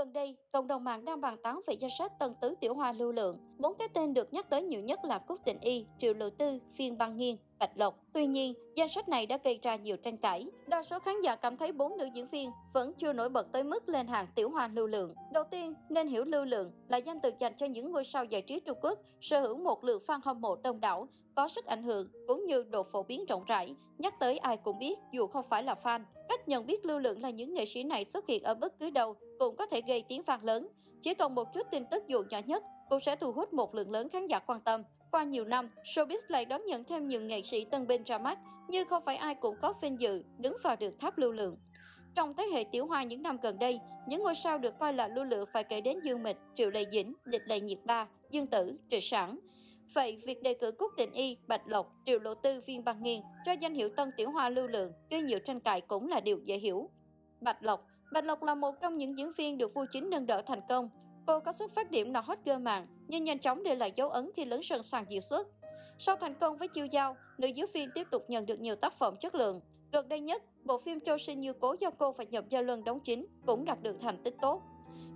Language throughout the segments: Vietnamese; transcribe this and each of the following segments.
Gần đây, cộng đồng mạng đang bàn tán về danh sách tân tứ tiểu hoa lưu lượng. Bốn cái tên được nhắc tới nhiều nhất là Cúc Tịnh Y, Triệu Lộ Tư, Phiên Băng Nghiên, Bạch Lộc. Tuy nhiên, danh sách này đã gây ra nhiều tranh cãi. Đa số khán giả cảm thấy bốn nữ diễn viên vẫn chưa nổi bật tới mức lên hàng tiểu hoa lưu lượng. Đầu tiên, nên hiểu lưu lượng là danh từ dành cho những ngôi sao giải trí Trung Quốc sở hữu một lượng fan hâm mộ đông đảo, có sức ảnh hưởng cũng như độ phổ biến rộng rãi. Nhắc tới ai cũng biết dù không phải là fan. Cách nhận biết lưu lượng là những nghệ sĩ này xuất hiện ở bất cứ đâu cũng có thể gây tiếng vang lớn. Chỉ cần một chút tin tức dù nhỏ nhất cũng sẽ thu hút một lượng lớn khán giả quan tâm. Qua nhiều năm, showbiz lại đón nhận thêm nhiều nghệ sĩ tân binh ra mắt, nhưng không phải ai cũng có vinh dự đứng vào được tháp lưu lượng. Trong thế hệ tiểu hoa những năm gần đây, những ngôi sao được coi là lưu lượng phải kể đến Dương Mịch, Triệu Lệ Dĩnh, Địch Lệ Nhiệt Ba, Dương Tử, Trịnh Sản. Vậy, việc đề cử Cúc Tịnh Y, Bạch Lộc, Triệu Lộ Tư, Viên Bằng Nghiên cho danh hiệu tân tiểu hoa lưu lượng gây nhiều tranh cãi cũng là điều dễ hiểu. Bạch Lộc Bạch Lộc là một trong những diễn viên được vua Chính nâng đỡ thành công. Cô có xuất phát điểm là hot girl mạng, nhưng nhanh chóng để lại dấu ấn khi lớn sân sàn diễn xuất. Sau thành công với chiêu giao, nữ diễn viên tiếp tục nhận được nhiều tác phẩm chất lượng. Gần đây nhất, bộ phim Châu sinh như cố do cô và Nhậm Gia Luân đóng chính cũng đạt được thành tích tốt.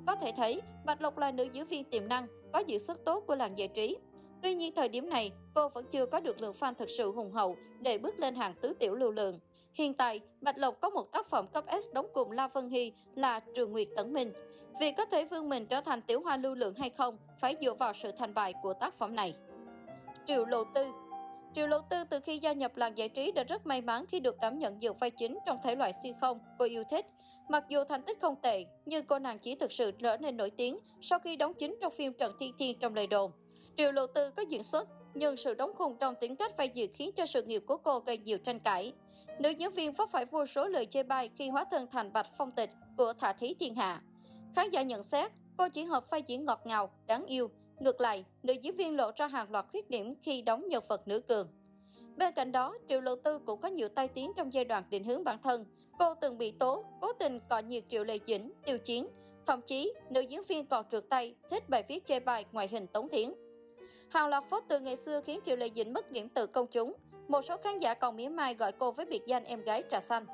Có thể thấy, Bạch Lộc là nữ diễn viên tiềm năng, có diễn xuất tốt của làng giải trí. Tuy nhiên thời điểm này, cô vẫn chưa có được lượng fan thực sự hùng hậu để bước lên hàng tứ tiểu lưu lượng. Hiện tại, Bạch Lộc có một tác phẩm cấp S đóng cùng La Vân Hy là Trường Nguyệt Tấn Minh. Việc có thể vươn mình trở thành tiểu hoa lưu lượng hay không phải dựa vào sự thành bại của tác phẩm này. Triệu Lộ Tư Triệu Lộ Tư từ khi gia nhập làng giải trí đã rất may mắn khi được đảm nhận nhiều vai chính trong thể loại xuyên không cô yêu thích. Mặc dù thành tích không tệ, nhưng cô nàng chỉ thực sự trở nên nổi tiếng sau khi đóng chính trong phim Trần Thiên Thiên trong lời đồn. Triệu Lộ Tư có diễn xuất, nhưng sự đóng khung trong tính cách vai diễn khiến cho sự nghiệp của cô gây nhiều tranh cãi. Nữ diễn viên vấp phải vô số lời chê bai khi hóa thân thành bạch phong tịch của Thả Thí Thiên Hạ. Khán giả nhận xét, cô chỉ hợp vai diễn ngọt ngào, đáng yêu. Ngược lại, nữ diễn viên lộ ra hàng loạt khuyết điểm khi đóng nhân vật nữ cường. Bên cạnh đó, Triệu Lộ Tư cũng có nhiều tai tiếng trong giai đoạn định hướng bản thân. Cô từng bị tố, cố tình cọ nhiệt Triệu Lệ Dĩnh, tiêu chiến. Thậm chí, nữ diễn viên còn trượt tay, thích bài viết chê bai ngoại hình Tống Thiến. Hàng loạt phốt từ ngày xưa khiến Triệu Lệ Dĩnh mất điểm từ công chúng. Một số khán giả còn mỉa mai gọi cô với biệt danh em gái trà xanh.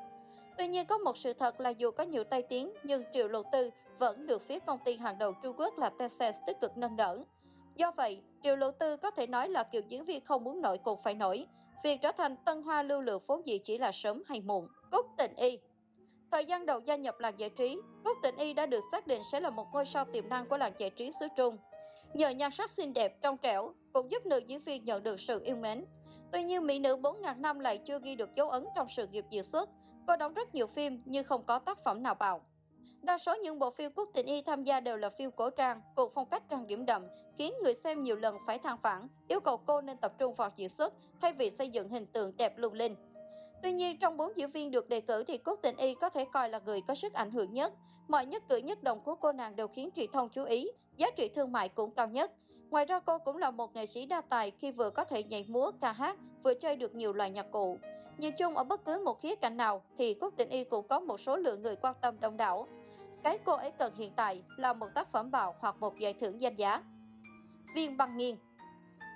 Tuy nhiên có một sự thật là dù có nhiều tai tiếng nhưng Triệu Lộ Tư vẫn được phía công ty hàng đầu Trung Quốc là Tencent tích cực nâng đỡ. Do vậy, Triệu Lộ Tư có thể nói là kiểu diễn viên không muốn nổi cũng phải nổi. Việc trở thành tân hoa lưu lượng vốn dĩ chỉ là sớm hay muộn. Cúc Tịnh Y Thời gian đầu gia nhập làng giải trí, Cúc Tịnh Y đã được xác định sẽ là một ngôi sao tiềm năng của làng giải trí xứ Trung. Nhờ nhan sắc xinh đẹp, trong trẻo, cũng giúp nữ diễn viên nhận được sự yêu mến. Tuy nhiên, mỹ nữ 4.000 năm lại chưa ghi được dấu ấn trong sự nghiệp diễn xuất. Cô đóng rất nhiều phim nhưng không có tác phẩm nào bạo. Đa số những bộ phim Cúc Tình Y tham gia đều là phim cổ trang, cùng phong cách trang điểm đậm, khiến người xem nhiều lần phải than phản, yêu cầu cô nên tập trung vào diễn xuất thay vì xây dựng hình tượng đẹp lung linh. Tuy nhiên, trong bốn diễn viên được đề cử thì Cúc Tình Y có thể coi là người có sức ảnh hưởng nhất. Mọi nhất cử nhất động của cô nàng đều khiến truyền thông chú ý, giá trị thương mại cũng cao nhất. Ngoài ra cô cũng là một nghệ sĩ đa tài khi vừa có thể nhảy múa, ca hát, vừa chơi được nhiều loại nhạc cụ. Nhìn chung ở bất cứ một khía cạnh nào thì Cúc Tịnh Y cũng có một số lượng người quan tâm đông đảo. Cái cô ấy cần hiện tại là một tác phẩm bạo hoặc một giải thưởng danh giá. Viên Băng Nghiên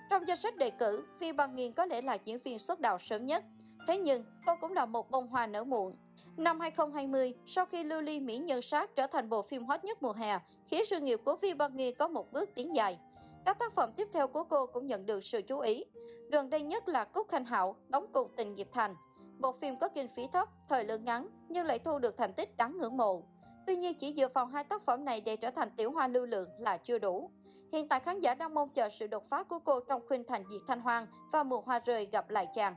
Trong danh sách đề cử, Viên Băng Nghiên có lẽ là diễn viên xuất đạo sớm nhất. Thế nhưng, cô cũng là một bông hoa nở muộn. Năm 2020, sau khi Lưu Ly Mỹ Nhân Sát trở thành bộ phim hot nhất mùa hè, khiến sự nghiệp của Viên Băng Nghiên có một bước tiến dài. Các tác phẩm tiếp theo của cô cũng nhận được sự chú ý. Gần đây nhất là Cúc Khanh Hạo đóng cùng Tình Nghiệp Thành. Bộ phim có kinh phí thấp, thời lượng ngắn nhưng lại thu được thành tích đáng ngưỡng mộ. Tuy nhiên chỉ dựa vào hai tác phẩm này để trở thành tiểu hoa lưu lượng là chưa đủ. Hiện tại khán giả đang mong chờ sự đột phá của cô trong khuynh thành diệt thanh hoang và mùa hoa rơi gặp lại chàng.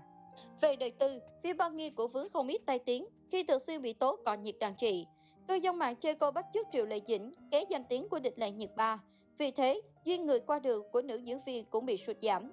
Về đời tư, phía bao nghi của Vướng không ít tai tiếng khi thường xuyên bị tố còn nhiệt đàn trị. Cư dân mạng chê cô bắt chước Triệu Lệ Dĩnh, kế danh tiếng của địch lệ nhiệt ba. Vì thế, duyên người qua đường của nữ diễn viên cũng bị sụt giảm.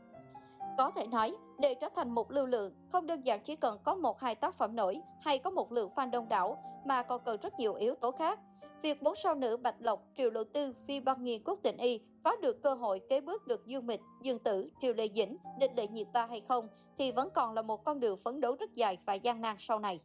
Có thể nói, để trở thành một lưu lượng, không đơn giản chỉ cần có một hai tác phẩm nổi hay có một lượng fan đông đảo, mà còn cần rất nhiều yếu tố khác. Việc bốn sao nữ Bạch Lộc, Triệu Lộ Tư, Phi Băng Nghiên Quốc Tịnh Y có được cơ hội kế bước được Dương Mịch, Dương Tử, Triệu Lệ Dĩnh, Địch Lệ Nhiệt Ba hay không thì vẫn còn là một con đường phấn đấu rất dài và gian nan sau này.